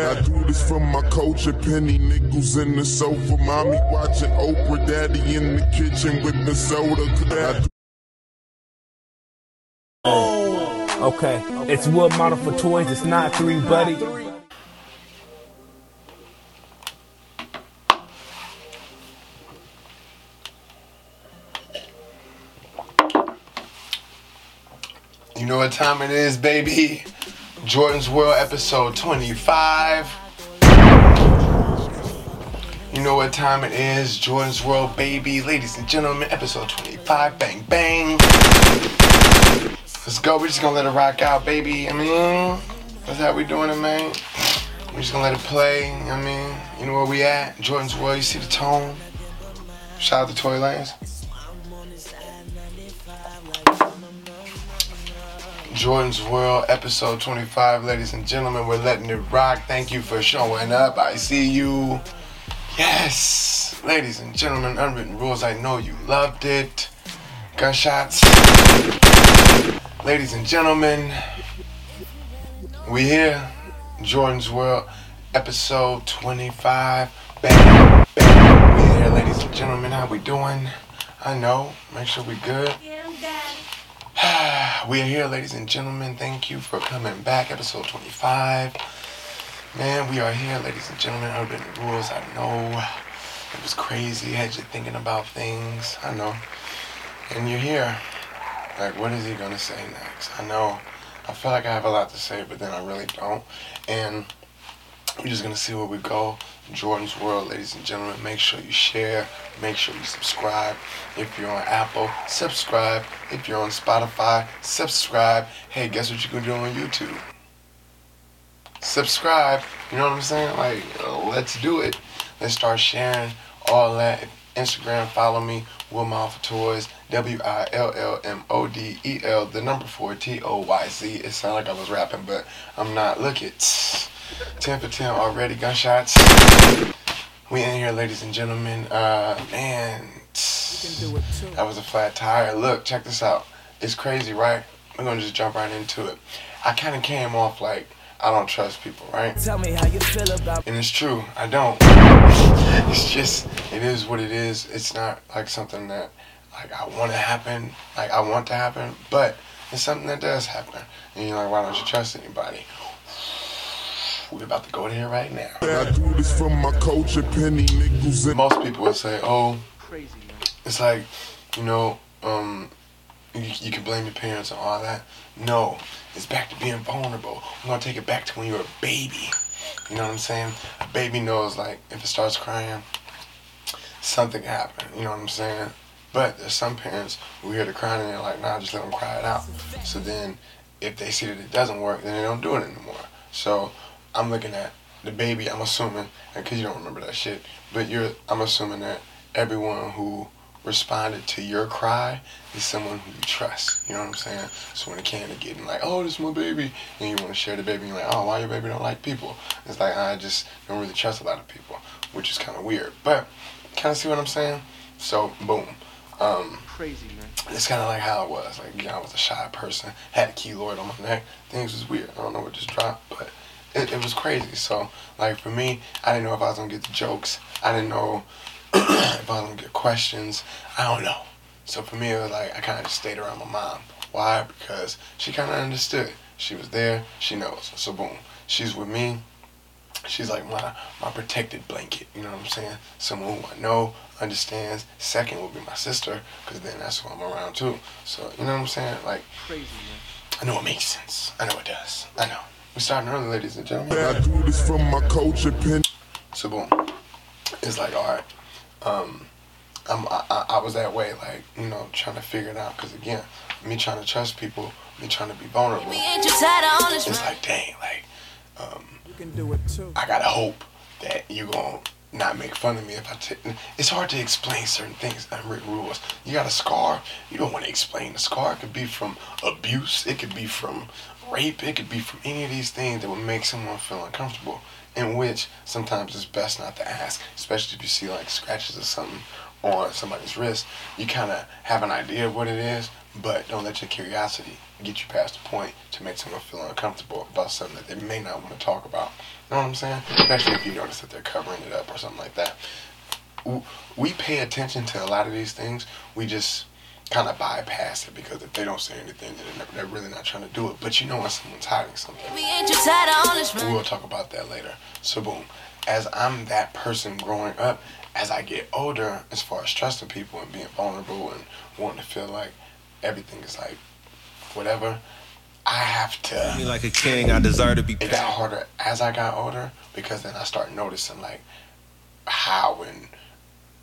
I do this from my culture, penny nickels in the sofa, mommy watching Oprah, daddy in the kitchen with the soda. I Okay, it's wood model for toys. It's not three, buddy. You know what time it is, baby? Jordan's World episode 25. You know what time it is, Jordan's World, baby. Ladies and gentlemen, episode 25. Bang, bang. Let's go. We're just gonna let it rock out, baby. I mean, that's how we doing it, man. We're just gonna let it play. I mean, you know where we at? Jordan's World, you see the tone. Shout out to Toy Lands. Jordan's World, episode 25, ladies and gentlemen. We're letting it rock. Thank you for showing up. I see you. Yes, ladies and gentlemen, unwritten rules. I know you loved it. Gunshots. Ladies and gentlemen, we here. Jordan's World, episode 25. Bang, bang. We here, ladies and gentlemen. How we doing? I know. Make sure we good. We are here, ladies and gentlemen. Thank you for coming back. Episode 25. Man, we are here, ladies and gentlemen. Urban Rules. I know it was crazy. I Had you thinking about things. I know. And you're here. Like, what is he going to say next? I know. I feel like I have a lot to say, but then I really don't. And we're just going to see where we go. Jordan's World, ladies and gentlemen. Make sure you share. Make sure you subscribe. If you're on Apple, subscribe. If you're on Spotify, subscribe. Hey, guess what you can do on YouTube? Subscribe. You know what I'm saying? Like, let's do it. Let's start sharing all that. Instagram, follow me, Will Model Toys, W I L L M O D E L, the number four, T O Y Z. It sounded like I was rapping, but I'm not. Look it. 10 for 10 already, gunshots. We in here, ladies and gentlemen. Uh, man, that was a flat tire. Look, check this out. It's crazy, right? We're gonna just jump right into it. I kind of came off like I don't trust people, right? Tell me how you feel about And it's true, I don't. It's just, it is what it is. It's not like something that, like, I want to happen, like, I want to happen, but it's something that does happen. And you're like, why don't you trust anybody? We're about to go there right now. I do this from my culture, penny nickels Most people would say, oh, crazy, it's like, you know, um, you, you can blame your parents and all that. No, it's back to being vulnerable. I'm gonna take it back to when you were a baby. You know what I'm saying? A baby knows, like, if it starts crying, something happened. You know what I'm saying? But there's some parents who hear the crying and they're like, nah, just let them cry it out. So then, if they see that it doesn't work, then they don't do it anymore. So I'm looking at the baby. I'm assuming, because you don't remember that shit, but you're. I'm assuming that everyone who responded to your cry is someone who you trust. You know what I'm saying? So when it came to getting like, oh, this is my baby, and you want to share the baby, and you're like, oh, why your baby don't like people? It's like I just don't really trust a lot of people, which is kind of weird. But kind of see what I'm saying? So boom. Um, Crazy, man. it's kind of like how it was. Like, you know, I was a shy person, had a keloid on my neck. Things was weird. I don't know what just dropped, but it, it was crazy. So, like, for me, I didn't know if I was going to get the jokes. I didn't know if I was to get questions. I don't know. So, for me, it was like, I kind of just stayed around my mom. Why? Because she kind of understood. She was there. She knows. So, boom. She's with me. She's like my, my protected blanket. You know what I'm saying? Someone who I know, understands. Second will be my sister, because then that's who I'm around too. So, you know what I'm saying? Like, Crazy, man. I know it makes sense. I know it does. I know. We're starting early, ladies and gentlemen. I do this from my culture, penny So boom, it's like all right. Um, I'm I, I I was that way, like you know, trying to figure it out. Cause again, me trying to trust people, me trying to be vulnerable. Ain't you tired on this It's like dang, like um, You can do it too. I gotta hope that you gonna not make fun of me if I take. It's hard to explain certain things. Unwritten rules. You got a scar. You don't want to explain the scar. It could be from abuse. It could be from rape. It could be from any of these things that would make someone feel uncomfortable. In which sometimes it's best not to ask, especially if you see like scratches or something on somebody's wrist. You kind of have an idea of what it is, But don't let your curiosity get you past the point to make someone feel uncomfortable about something that they may not want to talk about. You know what I'm saying? Especially if you notice that they're covering it up or something like that. We pay attention to a lot of these things. We just kind of bypass it because if they don't say anything, then they're really not trying to do it. But you know when someone's hiding something. We'll talk about that later. So boom, as I'm that person growing up, as I get older, as far as trusting people and being vulnerable and wanting to feel like everything is like whatever, I have to. Me like a king, I desire to be. It got harder as I got older because then I start noticing like how and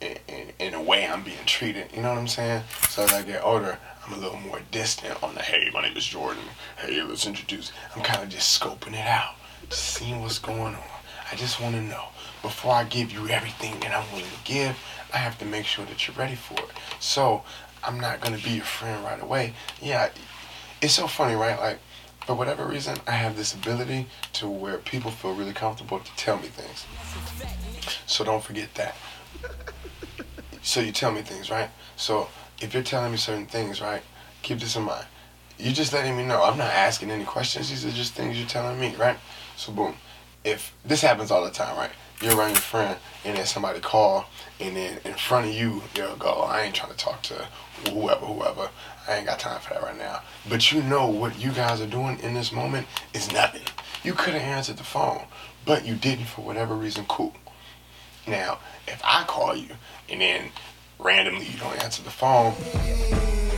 in, in, in, a way I'm being treated. You know what I'm saying? So as I get older, I'm a little more distant on the hey, my name is Jordan. Hey, let's introduce. I'm kind of just scoping it out, just seeing what's going on. I just want to know before I give you everything that I'm willing to give. I have to make sure that you're ready for it. So I'm not gonna be your friend right away. Yeah, it's so funny, right? Like for whatever reason, I have this ability to where people feel really comfortable to tell me things. So don't forget that. So you tell me things, right? So if you're telling me certain things, right, keep this in mind. You're just letting me know. I'm not asking any questions. These are just things you're telling me, right? So boom. If this happens all the time, right? You're around your friend and then somebody call and then in front of you they'll go, I ain't trying to talk to whoever, whoever. I ain't got time for that right now. But you know what you guys are doing in this moment is nothing. You could have answered the phone, but you didn't for whatever reason. Cool. Now, if I call you and then randomly you don't answer the phone,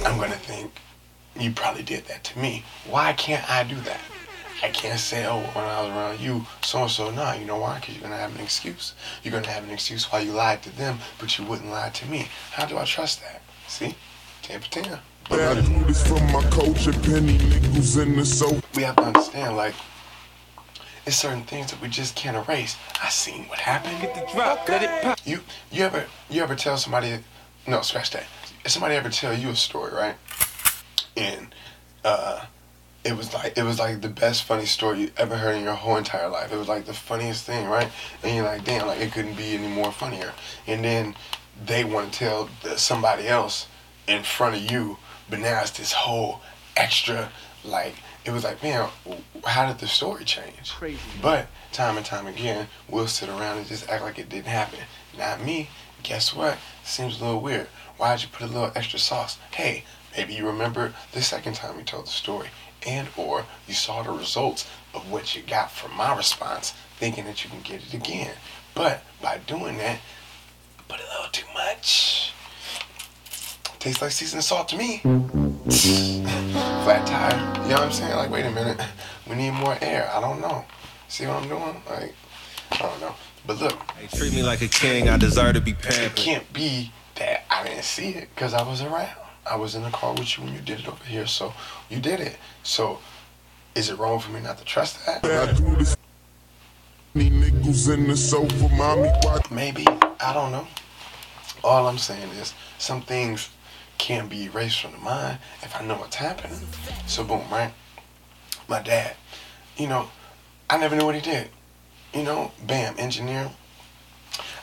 I'm gonna think you probably did that to me. Why can't I do that? I can't say, oh, when I was around you, so and so. Nah, you know why? Because you're gonna have an excuse. You're gonna have an excuse why you lied to them, but you wouldn't lie to me. How do I trust that? See, ten for ten. But I do this from my culture, penny nickels in the soap. We have to understand, like, it's certain things that we just can't erase. I seen what happened. Get the drop, let it pop. You you ever you ever tell somebody no, scratch that. If somebody ever tell you a story, right? And uh it was like it was like the best funny story you ever heard in your whole entire life. It was like the funniest thing, right? And you're like, damn, like it couldn't be any more funnier. And then they want to tell somebody else in front of you, but now it's this whole extra like it was like, man, how did the story change? Crazy. But time and time again, we'll sit around and just act like it didn't happen. Not me. Guess what? Seems a little weird. Why'd you put a little extra sauce? Hey, maybe you remember the second time you told the story, and or you saw the results of what you got from my response, thinking that you can get it again. But by doing that, put a little too much. Tastes like seasoned salt to me. Flat tire. You know what I'm saying? Like, wait a minute. We need more air. I don't know. See what I'm doing? Like, I don't know. But look. Hey, treat me like a king. I desire to be pampered. It can't be that I didn't see it because I was around. I was in the car with you when you did it over here. So you did it. So is it wrong for me not to trust that? Maybe. I don't know. All I'm saying is some things can't be erased from the mind if I know what's happening. So boom, right? My dad, you know, I never knew what he did. You know, bam, engineer.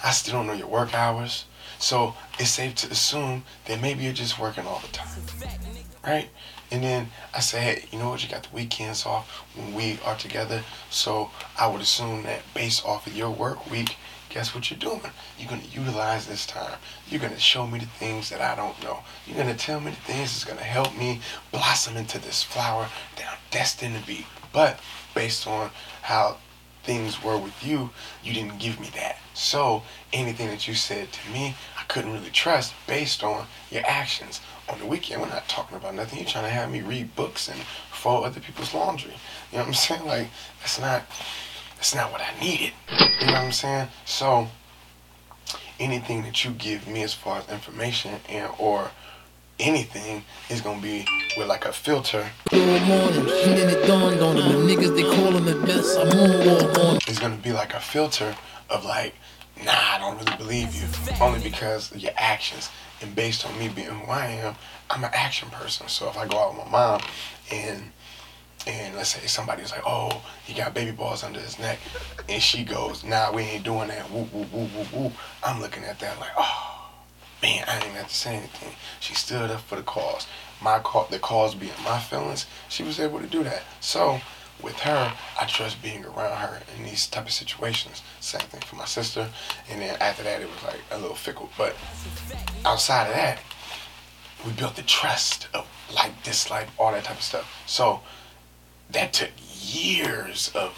I still don't know your work hours. So it's safe to assume that maybe you're just working all the time. Right? And then I say, hey, you know what? You got the weekends off when we are together. So I would assume that based off of your work week, guess what you're doing? You're going to utilize this time. You're going to show me the things that I don't know. You're going to tell me the things that's going to help me blossom into this flower that I'm destined to be. But based on how things were with you, you didn't give me that. So anything that you said to me, I couldn't really trust based on your actions. On the weekend, we're not talking about nothing. You're trying to have me read books and fold other people's laundry. You know what I'm saying? Like, that's not that's not what I needed. You know what I'm saying? So anything that you give me as far as information and or anything is gonna be with like a filter. It's gonna be like a filter of like, nah, I don't really believe you. Only because of your actions. And based on me being who I am, I'm an action person. So if I go out with my mom and and let's say somebody's like, oh, he got baby balls under his neck, and she goes, nah, we ain't doing that. I'm looking at that like, oh, man, I didn't have to say anything. She stood up for the cause. My the cause being my feelings, she was able to do that. So with her, I trust being around her in these type of situations. Same thing for my sister. And then after that, it was like a little fickle. But outside of that, we built the trust of like, dislike, all that type of stuff. So that took years of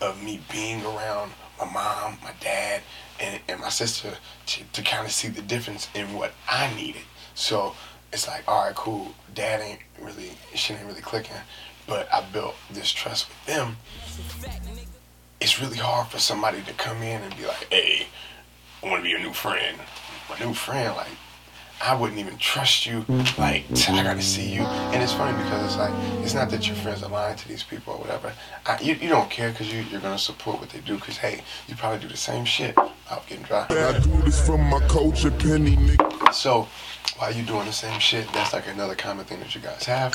of me being around my mom, my dad, and, and my sister to, to kind of see the difference in what I needed. So it's like, all right, cool. Dad ain't really, she ain't really clicking, but I built this trust with them. It's really hard for somebody to come in and be like, hey, I want to be your new friend. My new friend, like, I wouldn't even trust you. Mm. Like, I gotta see you. And it's funny because it's like, it's not that your friends are lying to these people or whatever. I, you, you don't care because you, you're gonna support what they do because, hey, you probably do the same shit. I'm getting dry. I do this from my culture, penny nigga. So, while you doing the same shit, that's like another common thing that you guys have.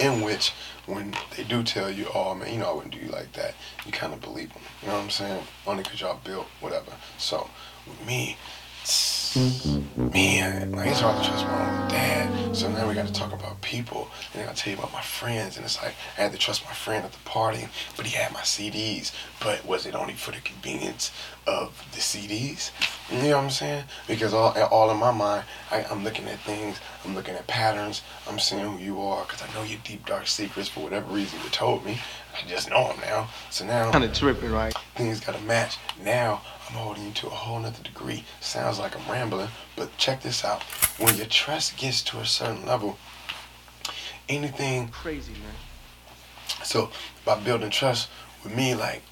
In which, when they do tell you, oh man, you know I wouldn't do you like that, you kind of believe them. You know what I'm saying? Only because y'all built whatever. So, with me, man, like it's hard to trust my own dad. So now we got to talk about people, and then I tell you about my friends, and it's like I had to trust my friend at the party, but he had my CDs. But was it only for the convenience of the CDs? You know what I'm saying? Because all all in my mind, I, I'm looking at things, I'm looking at patterns, I'm seeing who you are, because I know your deep dark secrets for whatever reason you told me. I just know them now. So now Kind of tripping, right? things got to match. Now I'm holding you to a whole nother degree. Sounds like I'm rambling, but check this out. When your trust gets to a certain level, anything. Crazy, man. So by building trust with me, like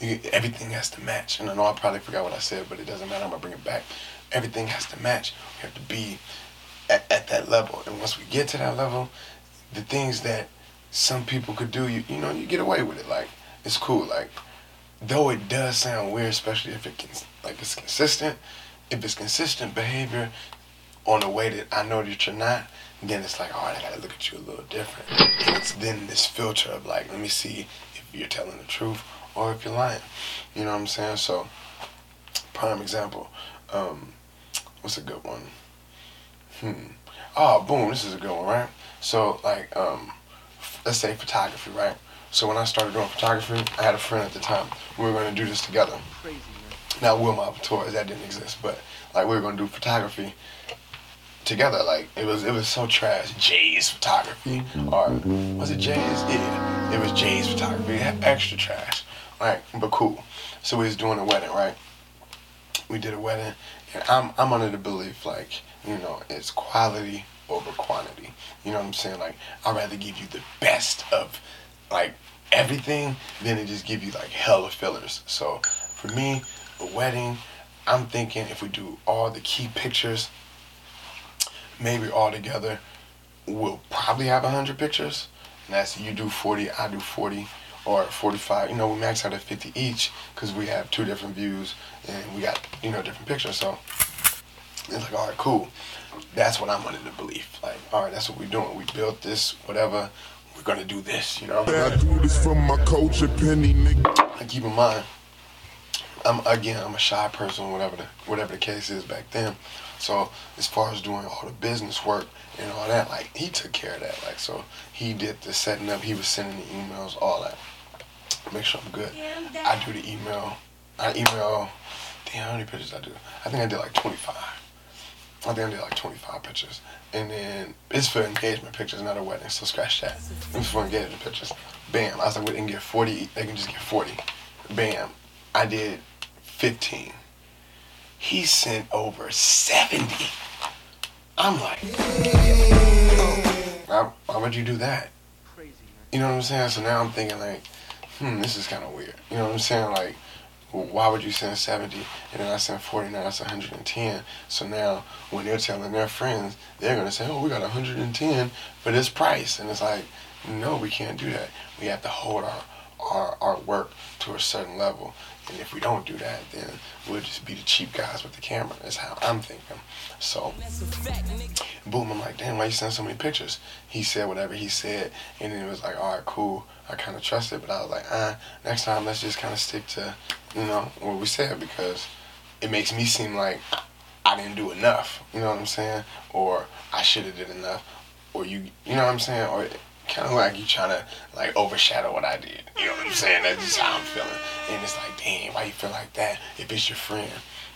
you, everything has to match. And I know I probably forgot what I said, but it doesn't matter. I'm gonna bring it back. Everything has to match. We have to be at, at that level. And once we get to that level, the things that some people could do, you you know, you get away with it. Like it's cool. Like though it does sound weird, especially if it can like it's consistent. If it's consistent behavior on a way that I know that you're not, then it's like, all right, I gotta look at you a little different. And it's then this filter of like, let me see if you're telling the truth or if you're lying. You know what I'm saying? So, prime example. Um, what's a good one? Hmm. Oh, boom, this is a good one, right? So, like, um, let's say photography, right? So when I started doing photography, I had a friend at the time. We were gonna do this together. Now Wilma Tours that didn't exist, but like we were gonna do photography together. Like it was it was so trash. Jay's photography or was it Jay's? Yeah, it was Jay's photography. Extra trash, right? But cool. So we was doing a wedding, right? We did a wedding, and I'm I'm under the belief like you know it's quality over quantity. You know what I'm saying? Like I'd rather give you the best of like everything then to just give you like hella fillers. So for me, a wedding, I'm thinking if we do all the key pictures, maybe all together, we'll probably have 100 pictures. And that's you do 40, I do 40, or 45. You know, we max out at 50 each because we have two different views and we got, you know, different pictures. So it's like, all right, cool. That's what I'm under the belief. Like, all right, that's what we're doing. We built this, whatever. We're gonna do this, you know. I do this from my culture, penny nigga. And keep in mind, I'm again, I'm a shy person, whatever the whatever the case is back then. So as far as doing all the business work and all that, like he took care of that. Like so, he did the setting up. He was sending the emails, all that. Make sure I'm good. I do the email. I email. Damn, how many pictures I do? I think I did like 25. I think I did like 25 pictures. And then it's for engagement pictures, not a wedding, so scratch that. It's for engagement pictures. Bam. I was like, we didn't get 40, they can just get 40. Bam. I did 15. He sent over 70. I'm like, why, why would you do that? You know what I'm saying? So now I'm thinking like, hmm, this is kind of weird. You know what I'm saying? Like, why would you send 70 and then I send 49, that's 110. So now when they're telling their friends, they're going to say, oh, we got 110 for this price. And it's like, no, we can't do that. We have to hold our, our, our work to a certain level. And if we don't do that, then we'll just be the cheap guys with the camera. That's how I'm thinking. So, boom, I'm like, damn, why you send so many pictures? He said whatever he said, and then it was like, all right, cool. I kind of trusted, but I was like, ah, next time let's just kind of stick to, you know, what we said because it makes me seem like I didn't do enough. You know what I'm saying? Or I should have did enough. Or you, you know what I'm saying? Or kind of like you trying to like overshadow what I did. You know what I'm saying? That's just how I'm feeling. And it's like, damn, why you feel like that if it's your friend?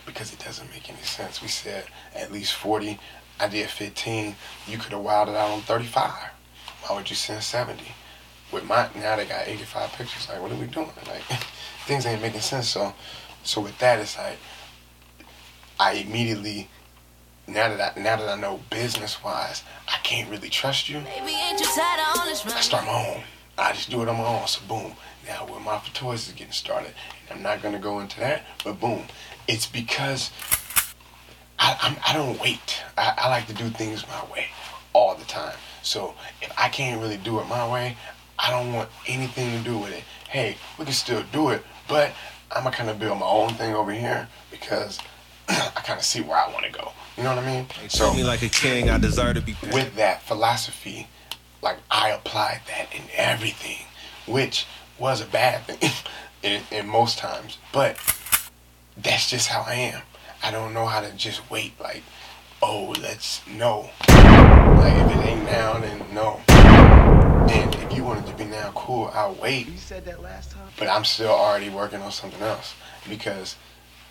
Because it doesn't make any sense. We said at least 40. I did 15. You could have wilded out on 35. Why would you send 70? With my now they got 85 pictures. Like, what are we doing? Like, things ain't making sense. So, so with that, it's like I immediately now that I now that I know business wise, I can't really trust you. I start my own. I just do it on my own. So boom. Now where my toys is getting started, and I'm not gonna go into that, but boom, it's because I I'm, I do not wait. I, I like to do things my way all the time. So if I can't really do it my way, I don't want anything to do with it. Hey, we can still do it, but I'm gonna kind of build my own thing over here because I kind of see where I want to go. You know what I mean? They so, me like a king. I deserve to be. With that philosophy, like I applied that in everything, which was a bad thing in, in most times. But that's just how I am. I don't know how to just wait. Like, oh, let's no. Like if it ain't now, then no. And if you wanted to be now, cool. I'll wait. You said that last time. But I'm still already working on something else because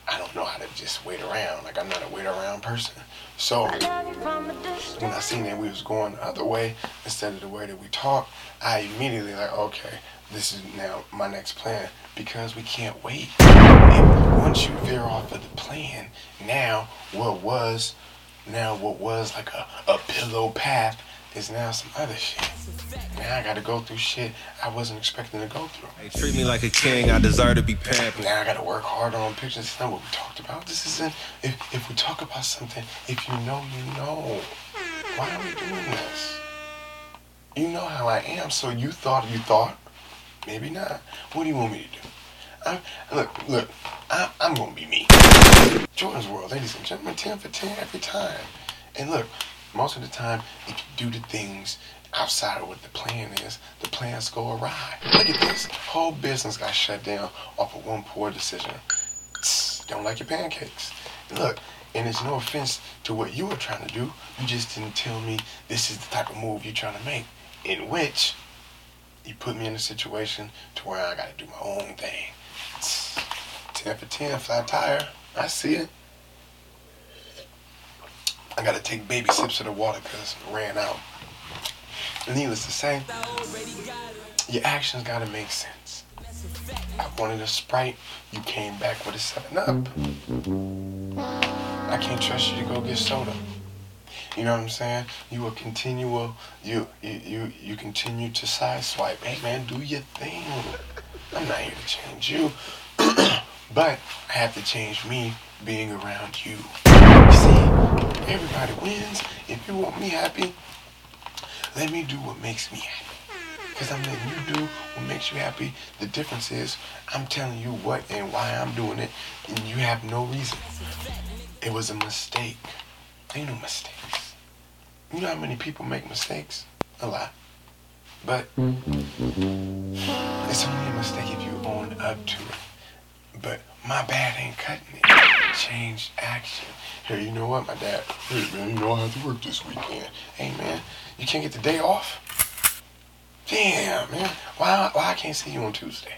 I don't know how to just wait around. Like I'm not a wait around person. So when I seen that we was going the other way instead of the way that we talk, I immediately like, okay, this is now my next plan because we can't wait. And once you veer off of the plan, now what was now what was like a, a pillow path is now some other shit. Now I gotta go through shit I wasn't expecting to go through. Hey, treat me like a king, I deserve to be pampered. Now I gotta work harder on pictures. That's not what we talked about. This isn't, if, if we talk about something, if you know, you know. Why are we doing this? You know how I am, so you thought you thought. Maybe not. What do you want me to do? I, look, look, I, I'm gonna be me. Jordan's World, ladies and gentlemen, 10 for 10 every time. And look, most of the time, if you do the things outside of what the plan is, the plans go awry. Look at this. Whole business got shut down off of one poor decision. Don't like your pancakes. look, and it's no offense to what you were trying to do. You just didn't tell me this is the type of move you're trying to make. In which you put me in a situation to where I gotta do my own thing. 10 for 10, flat tire. I see it. I gotta take baby sips of the water because it ran out. Needless to say, your actions gotta make sense. I wanted a Sprite, you came back with a 7-Up. I can't trust you to go get soda. You know what I'm saying? You a continual, you you you, you continue to sideswipe. Hey man, do your thing. I'm not here to change you. but I have to change me being around you. You see, everybody wins. If you want me happy, let me do what makes me happy. Because I'm letting you do what makes you happy. The difference is I'm telling you what and why I'm doing it, and you have no reason. It was a mistake. Ain't no mistakes. You know how many people make mistakes? A lot. But it's only a mistake if you own up to it. But my bad ain't cutting it. Change action. Hey, you know what, my dad? Hey, man, you know I have to work this weekend. Hey, man, you can't get the day off? Damn, man. Why, why I can't see you on Tuesday?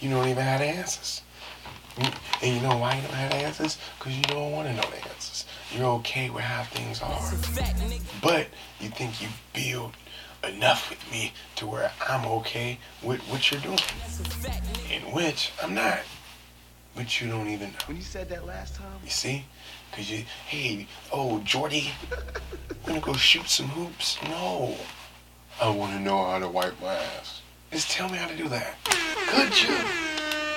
You don't even have the answers. Mm, and you know why you don't have the answers? Because you don't want to know the answers. You're okay with how things are. But you think you build enough with me to where I'm okay with what you're doing. In which I'm not. But you don't even know. When you said that last time? You see? Because you, hey, oh, Jordy, I'm going to go shoot some hoops. No. I want to know how to wipe my ass. Just tell me how to do that. Could you?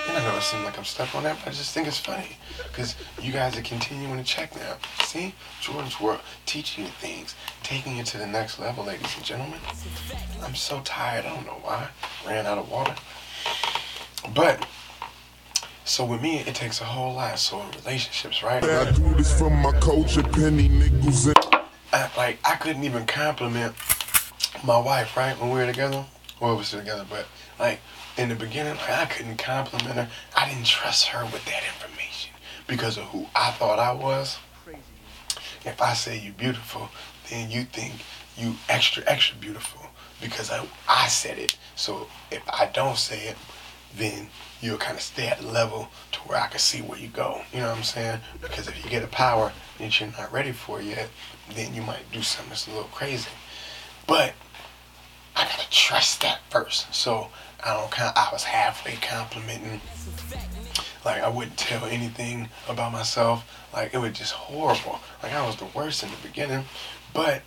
I know it seems like I'm stuck on that, but I just think it's funny. Because you guys are continuing to check now. See? Jordan's World teaching you things, taking you to the next level, ladies and gentlemen. I'm so tired. I don't know why. Ran out of water. But so with me, it takes a whole lot. So in relationships, right? I do this for my culture, penny I, like I couldn't even compliment my wife, right, when we were together. Well, we were still together, but like in the beginning, I couldn't compliment her. I didn't trust her with that information. because of who I thought I was. If I say you're beautiful, then you think you extra extra beautiful because I I said it. So if I don't say it, then you'll kind of stay at the level to where I can see where you go. You know what I'm saying? Because if you get a power that you're not ready for yet, then you might do something that's a little crazy. But I gotta trust that first. So I don't kind. I was halfway complimenting. Like I wouldn't tell anything about myself. Like it was just horrible. Like I was the worst in the beginning, but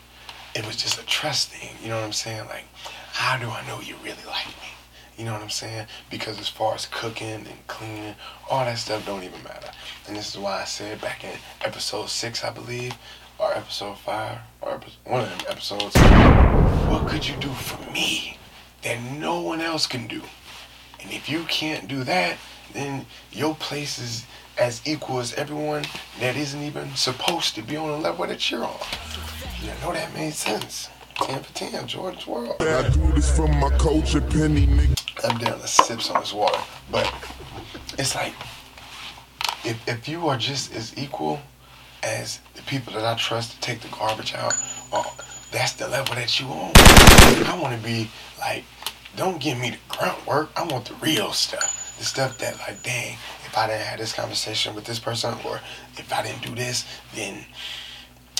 it was just a trust thing. You know what I'm saying? Like, how do I know you really like me? You know what I'm saying? Because as far as cooking and cleaning, all that stuff don't even matter. And this is why I said back in episode six, I believe, or episode five, or epi- one of them episodes, what could you do for me that no one else can do? And if you can't do that, then your place is as equal as everyone that isn't even supposed to be on the level that you're on. You know that made sense. 10 for 10, Jordan's World. I do this from my coach culture, penny nigga. I'm down to sips on this water. But it's like if if you are just as equal as the people that I trust to take the garbage out, or that's the level that you on. I want to be like, don't give me the grunt work. I want the real stuff. The stuff that like, dang, if I didn't have this conversation with this person, or if I didn't do this, then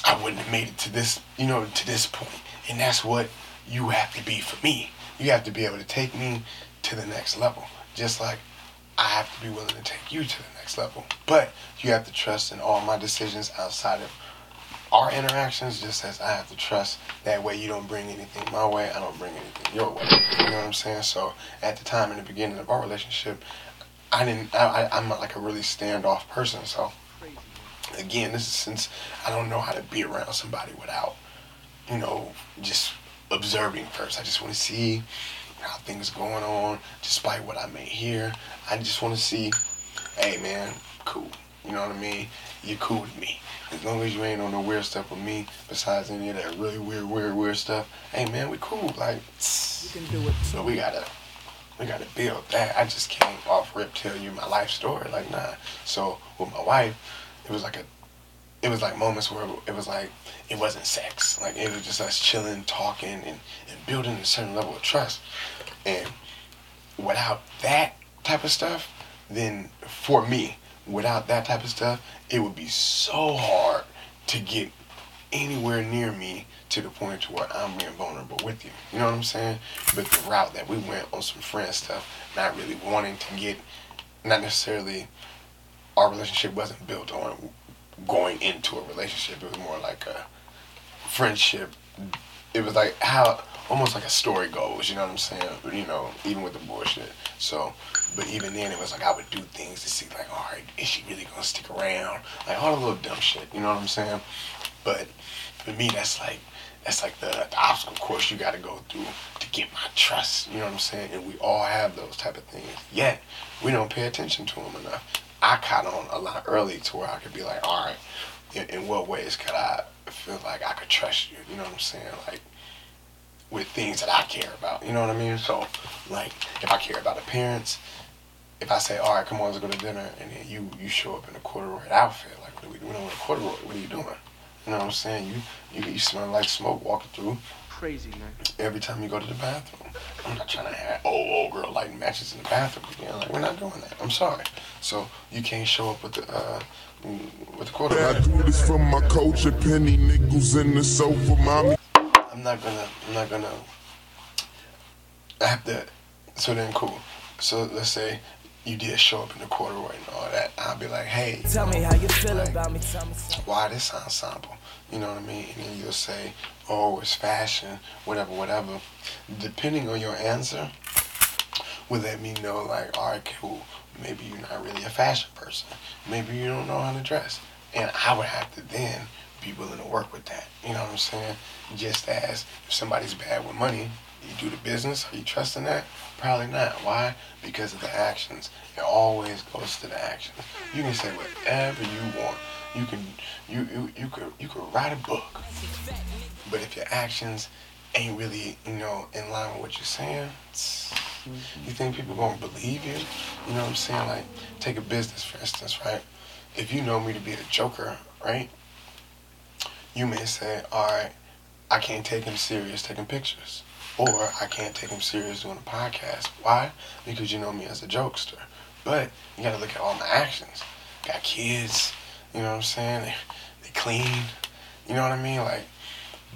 I wouldn't have made it to this, you know, to this point. And that's what you have to be for me. You have to be able to take me to the next level, just like I have to be willing to take you to the next level. But you have to trust in all my decisions outside of our interactions, just as I have to trust that way you don't bring anything my way, I don't bring anything your way. You know what I'm saying? So at the time in the beginning of our relationship, I didn't. I, I, I'm not like a really standoff person, so again, this is since I don't know how to be around somebody without, you know, just observing first. I just want to see how things going on, despite what I may hear. I just want to see, hey man, cool. You know what I mean? You're cool with me. As long as you ain't on no weird stuff with me, besides any of that really weird, weird, weird stuff. Hey man, we cool. Like, You can do it. so we gotta we gotta build that. I just can't off rip tell you my life story. Like nah. So with my wife, it was like a it was like moments where it was like it wasn't sex. Like it was just us chilling, talking and, and building a certain level of trust. And without that type of stuff, then for me, without that type of stuff, it would be so hard to get anywhere near me to the point to where I'm being vulnerable with you. You know what I'm saying? But the route that we went on some friend stuff, not really wanting to get, not necessarily, our relationship wasn't built on going into a relationship. It was more like a friendship. It was like how, almost like a story goes. You know what I'm saying? You know, even with the bullshit. So, but even then, it was like I would do things to see, like, all right, is she really gonna stick around? Like all the little dumb shit. You know what I'm saying? But for me, that's like that's like the, the obstacle course you got to go through to get my trust. You know what I'm saying? And we all have those type of things. Yet we don't pay attention to them enough. I caught on a lot early to where I could be like, all right, in, in what ways could I feel like I could trust you? You know what I'm saying? Like with things that I care about. You know what I mean? So like if I care about appearance, if I say, all right, come on, let's go to dinner, and then you you show up in a corduroy outfit, like what are we doing with a corduroy? What are you doing? You know what I'm saying? You you you smell like smoke walking through Crazy, man. every time you go to the bathroom. I'm not trying to have old old girl lighting matches in the bathroom again. Like we're not doing that. I'm sorry. So you can't show up with the uh with the corduroy. I do this from my culture, penny nickels in the sofa, mommy. I'm not gonna. I'm not gonna. I have to. So then, cool. So let's say you did show up in the corduroy and all that. I'll be like, hey, Tell me how you feel about me. Tell me something. why this ensemble? You know what I mean? And then you'll say, oh, it's fashion, whatever, whatever. Depending on your answer, will let me know, like, all right, cool. Maybe you're not really a fashion person. Maybe you don't know how to dress. And I would have to then be willing to work with that. You know what I'm saying? Just as if somebody's bad with money, you do the business, are you trusting that? Probably not. Why? Because of the actions. It always goes to the actions. You can say whatever you want. You can you you you could you could write a book. But if your actions ain't really, you know, in line with what you're saying, you think people gonna believe you? You know what I'm saying? Like, take a business for instance, right? if you know me to be a joker, right? You may say, all right, I can't take him serious taking pictures. Or I can't take him serious doing a podcast. Why? Because you know me as a jokester. But you gotta look at all my actions. Got kids, you know what I'm saying? They, they clean, you know what I mean? Like,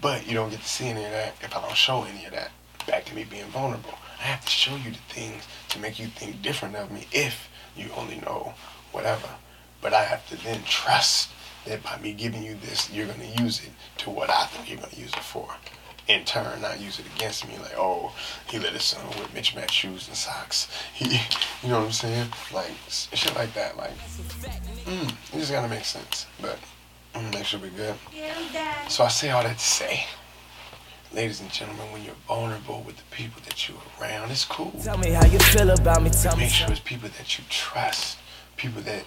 but you don't get to see any of that if I don't show any of that. Back to me being vulnerable. I have to show you the things to make you think different of me if you only know whatever. But I have to then trust that by me giving you this, you're going to use it to what I think you're going to use it for. In turn, not use it against me, like, oh, he let his son wear mismatched shoes and socks. He, you know what I'm saying? Like, shit like that. Like, mm, it just got to make sense. But, mm, make sure we're good. So I say all that to say, ladies and gentlemen, when you're vulnerable with the people that you're around, it's cool. Tell me how you feel about me. Tell me. Make sure it's people that you trust, people that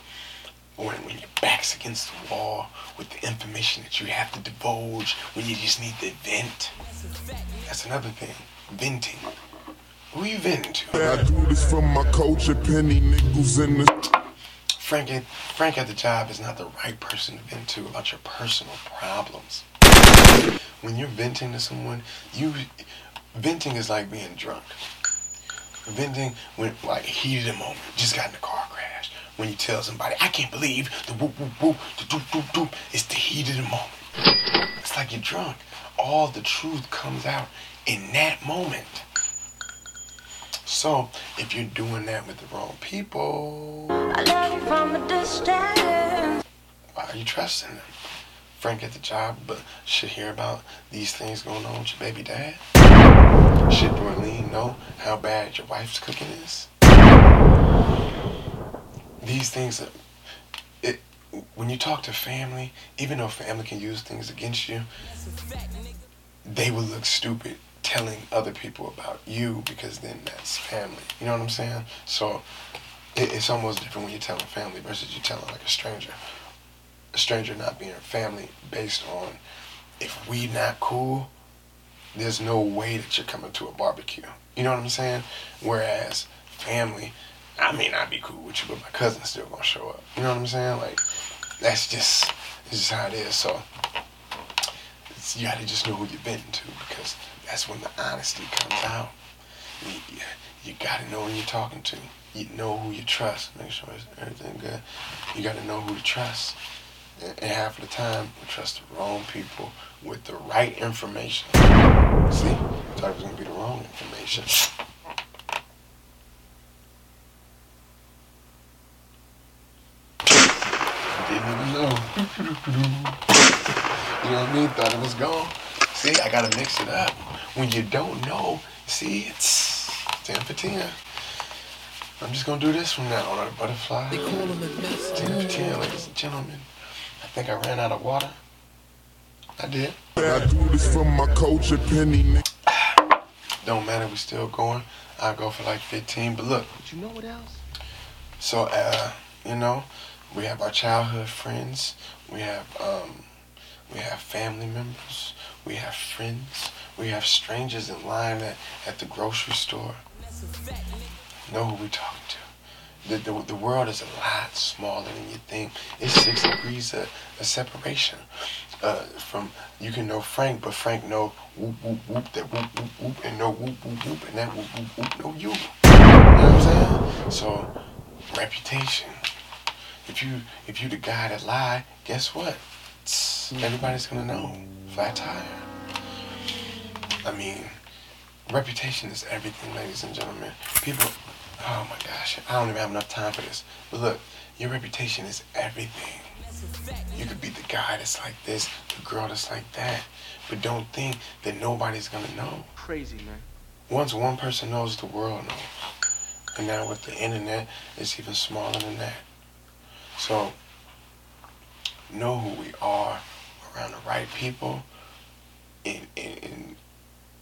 when, when your back's against the wall with the information that you have to divulge when you just need to vent. That's another thing. Venting. Who you venting to? I do this for my penny nickels in the Frank at, Frank at the job is not the right person to vent to about your personal problems. When you're venting to someone, you venting is like being drunk. Venting when like heated a moment, just got in the car. When you tell somebody, I can't believe the whoop whoop whoop, the doop doop doop, it's the heat of the moment. It's like you're drunk. All the truth comes out in that moment. So if you're doing that with the wrong people, I love you from a distance. why are you trusting them? Frank at the job, but should hear about these things going on with your baby dad? Should Dorleen know how bad your wife's cooking is? These things, it when you talk to family, even though family can use things against you, they will look stupid telling other people about you because then that's family. You know what I'm saying? So it, it's almost different when you're telling family versus you telling like a stranger. A stranger not being a family based on if we not cool, there's no way that you're coming to a barbecue. You know what I'm saying? Whereas family, I may not be cool with you, but my cousin's still gonna show up. You know what I'm saying? Like that's just it's just how it is. So you gotta just know who you're venting to because that's when the honesty comes out. You, you, you gotta know who you're talking to. You know who you trust. Make sure it's everything good. You gotta know who to trust. And, and half of the time, we trust the wrong people with the right information. See, thought it was gonna be the wrong information. Didn't even know. You know what I mean? Thought it was gone. See, I gotta mix it up. When you don't know, see, it's 10 for 10. I'm just gonna do this from now on, a butterfly. They call them 10 for 10, ladies and gentlemen. I think I ran out of water. I did. I do this for my culture, penny. Don't matter, we still going. I'll go for like 15. But look, But you know what else? So, uh, you know, we have our childhood friends. We have, um, we have family members. We have friends. We have strangers in line at, at the grocery store. Know who we talking to. The, the, the world is a lot smaller than you think. It's six degrees of, of separation. Uh, from you can know Frank, but Frank know whoop whoop whoop that whoop whoop whoop and know whoop whoop whoop and that whoop whoop whoop know you. You know what I'm saying? So reputation. If you if you the guy that lie, guess what? Mm-hmm. Everybody's gonna know. Flat tire. I mean, reputation is everything, ladies and gentlemen. People, oh my gosh, I don't even have enough time for this. But look, your reputation is everything. You could be the guy that's like this, the girl that's like that, but don't think that nobody's gonna know. Crazy, man. Once one person knows, the world knows. And now with the internet, it's even smaller than that. So, know who we are around the right people, and, and, and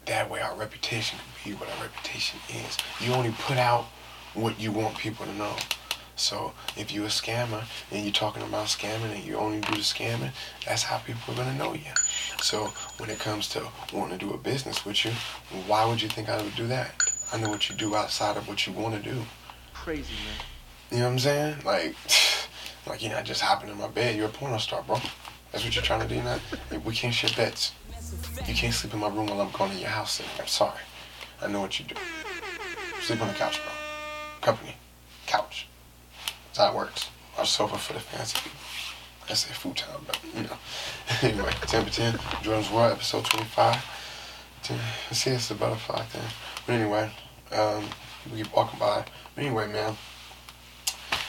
that way our reputation can be what our reputation is. You only put out what you want people to know. So if you're a scammer and you're talking about scamming and you only do the scamming, that's how people are gonna know you. So when it comes to wanting to do a business with you, why would you think I would do that? I know what you do outside of what you want to do. Crazy, man. You know what I'm saying? Like, Like you're not just hopping in my bed. You're a porno star, bro. That's what you're trying to do. Not. We can't share beds. You can't sleep in my room while I'm going to your house. I'm sorry. I know what you do. Sleep on the couch, bro. Company. Couch. That's how it works. Our sofa for the fancy. I say futon, but you know. anyway, 10 for 10, Jordan's World, episode 25. 10, see, it's the butterfly thing. But anyway, um, we keep walking by. But anyway, man,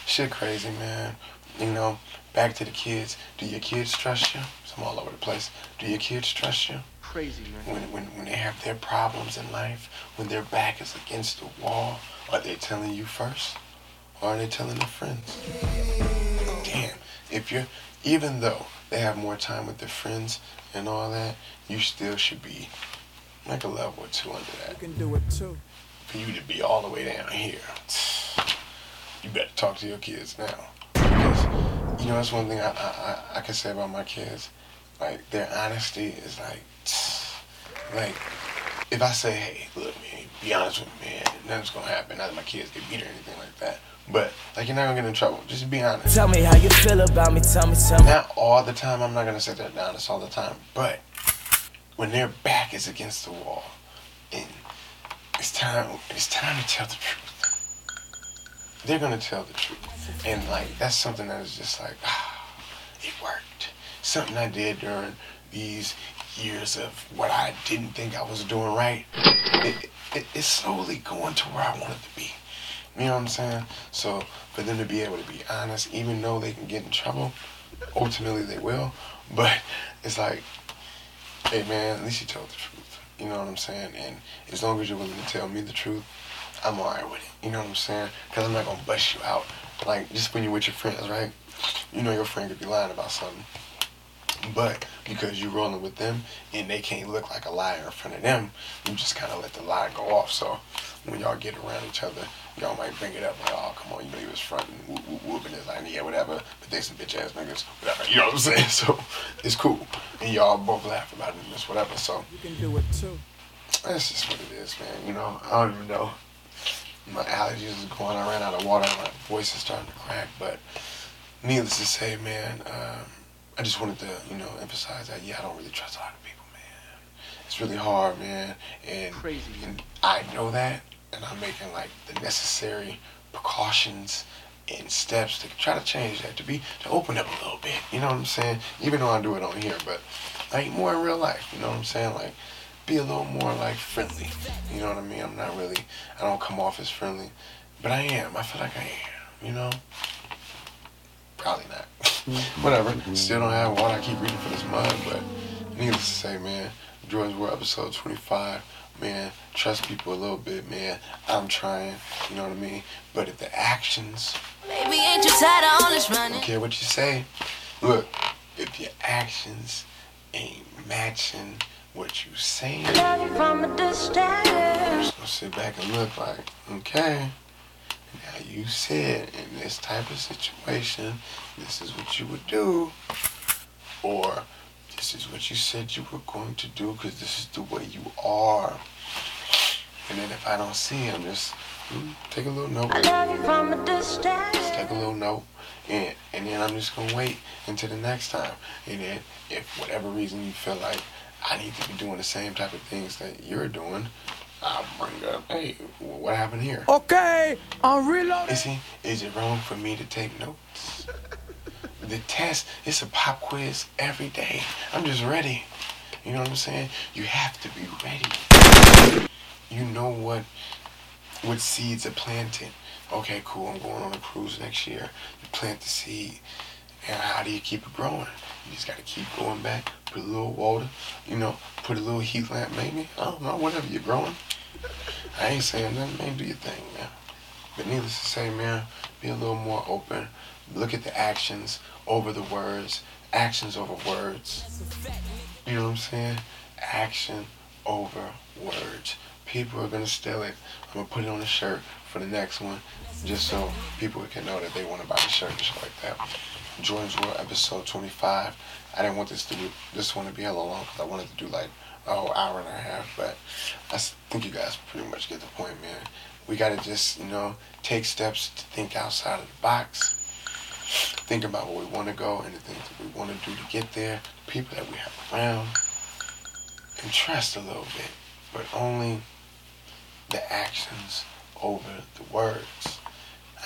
shit crazy, man. You know, back to the kids. Do your kids trust you? So I'm all over the place. Do your kids trust you? Crazy, man. When, when, when they have their problems in life, when their back is against the wall, are they telling you first? Or are they telling their friends? Damn, if you're, even though they have more time with their friends and all that, you still should be like a level or two under that. You can do it too. For you to be all the way down here, you better talk to your kids now. Because, you know, that's one thing I, I, I, I can say about my kids. Like, their honesty is like, like, if I say, hey, look, man, be honest with me, man, nothing's gonna happen. Not that my kids get beat or anything like that. But, like, you're not gonna get in trouble. Just be honest. Tell me how you feel about me, tell me, tell me. Not all the time. I'm not gonna say they're honest all the time. But when their back is against the wall, and it's time, it's time to tell the truth. They're gonna tell the truth, and like that's something that is just like, ah, it worked. Something I did during these years of what I didn't think I was doing right. It, it, it's slowly going to where I want it to be. You know what I'm saying? So for them to be able to be honest, even though they can get in trouble, ultimately they will. But it's like, hey man, at least you told the truth. You know what I'm saying? And as long as you're willing to tell me the truth, I'm alright with it. You know what I'm saying? Because I'm not gonna bust you out. Like just when you're with your friends, right? You know your friend could be lying about something. But because you're rolling with them and they can't look like a liar in front of them, you just kind of let the lie go off. So when y'all get around each other, y'all might bring it up like, oh, come on, you know, he was fronting, whoop, whoop, whooping his like, yeah, whatever, but they some bitch ass niggas, whatever, you know what I'm saying? So it's cool. And y'all both laugh about it and it's whatever. So You can do it too. that's just what it is, man. You know, I don't even know. My allergies is going. I ran out of water. My voice is starting to crack. But needless to say, man, um, I just wanted to, you know, emphasize that. Yeah, I don't really trust a lot of people, man. It's really hard, man. And, Crazy. and I know that, and I'm making like the necessary precautions and steps to try to change that, to be to open up a little bit. You know what I'm saying? Even though I do it on here, but like more in real life. You know what I'm saying? Like be a little more like friendly. You know what I mean? I'm not really. I don't come off as friendly, but I am. I feel like I am. You know? Probably not. Whatever. Mm-hmm. Still don't have water. I keep reading for this mud, but needless to say, man, Jordan's World episode 25. Man, trust people a little bit, man. I'm trying. You know what I mean? But if the actions Baby, ain't you tired of all this don't care what you say. Look, if your actions ain't matching what you saying, from a distance. so sit back and look like, okay, now you said in this type of situation, this is what you would do, or this is what you said you were going to do because this is the way you are. And then if I don't see him, just mm, take a little note. I love you from a distance. Just take a little note, and and then I'm just gonna wait until the next time. And then if whatever reason you feel like I need to be doing the same type of things that you're doing, I'll bring up, hey, what happened here? Okay, I'm reloading. Is he? Is it wrong for me to take notes? The test, it's a pop quiz every day. I'm just ready. You know what I'm saying? You have to be ready. You know what what seeds are planted. Okay, cool. I'm going on a cruise next year. You plant the seed. And how do you keep it growing? You just gotta keep going back, put a little water, you know, put a little heat lamp maybe. I don't know, whatever you're growing. I ain't saying nothing, man. Do your thing, man. But needless to say, man, be a little more open. Look at the actions over the words. Actions over words. You know what I'm saying? Action over words. People are gonna steal it. I'm gonna put it on a shirt for the next one, just so people can know that they want to buy the shirt and shit like that. Jordan's World episode 25. I didn't want this to be this one to be hella long because I wanted to do like a whole hour and a half, but I think you guys pretty much get the point, man. We gotta just you know take steps to think outside of the box think about where we want to go and the things that we want to do to get there, the people that we have around, and trust a little bit, but only the actions over the words.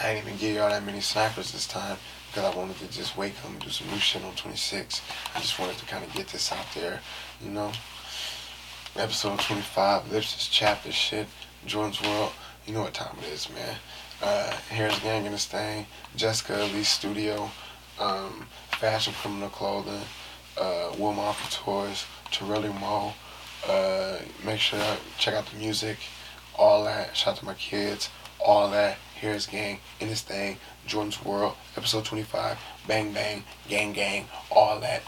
I didn't even give y'all that many snipers this time because I wanted to just wake up and do some new shit on 26. I just wanted to kind of get this out there, you know. Episode 25, Lipsis chapter shit, Jordan's World. You know what time it is, man. Uh, Here's Gang in this thing, Jessica Elise Studio, um, Fashion Criminal Clothing, uh, Will Mafia Toys, Torelli Mo. Uh, make sure check out the music, all that. Shout out to my kids, all that. Here's Gang in this thing, Jordan's World, episode 25, Bang Bang, Gang Gang, all that.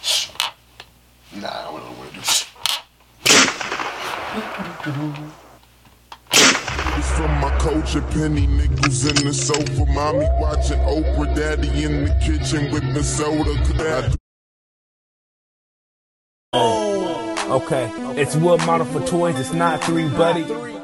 Nah, I don't want to do It's from my culture, penny nickels in the sofa. Mommy watching Oprah, daddy in the kitchen with the soda. I Okay, it's wood model for toys. It's not three, buddy.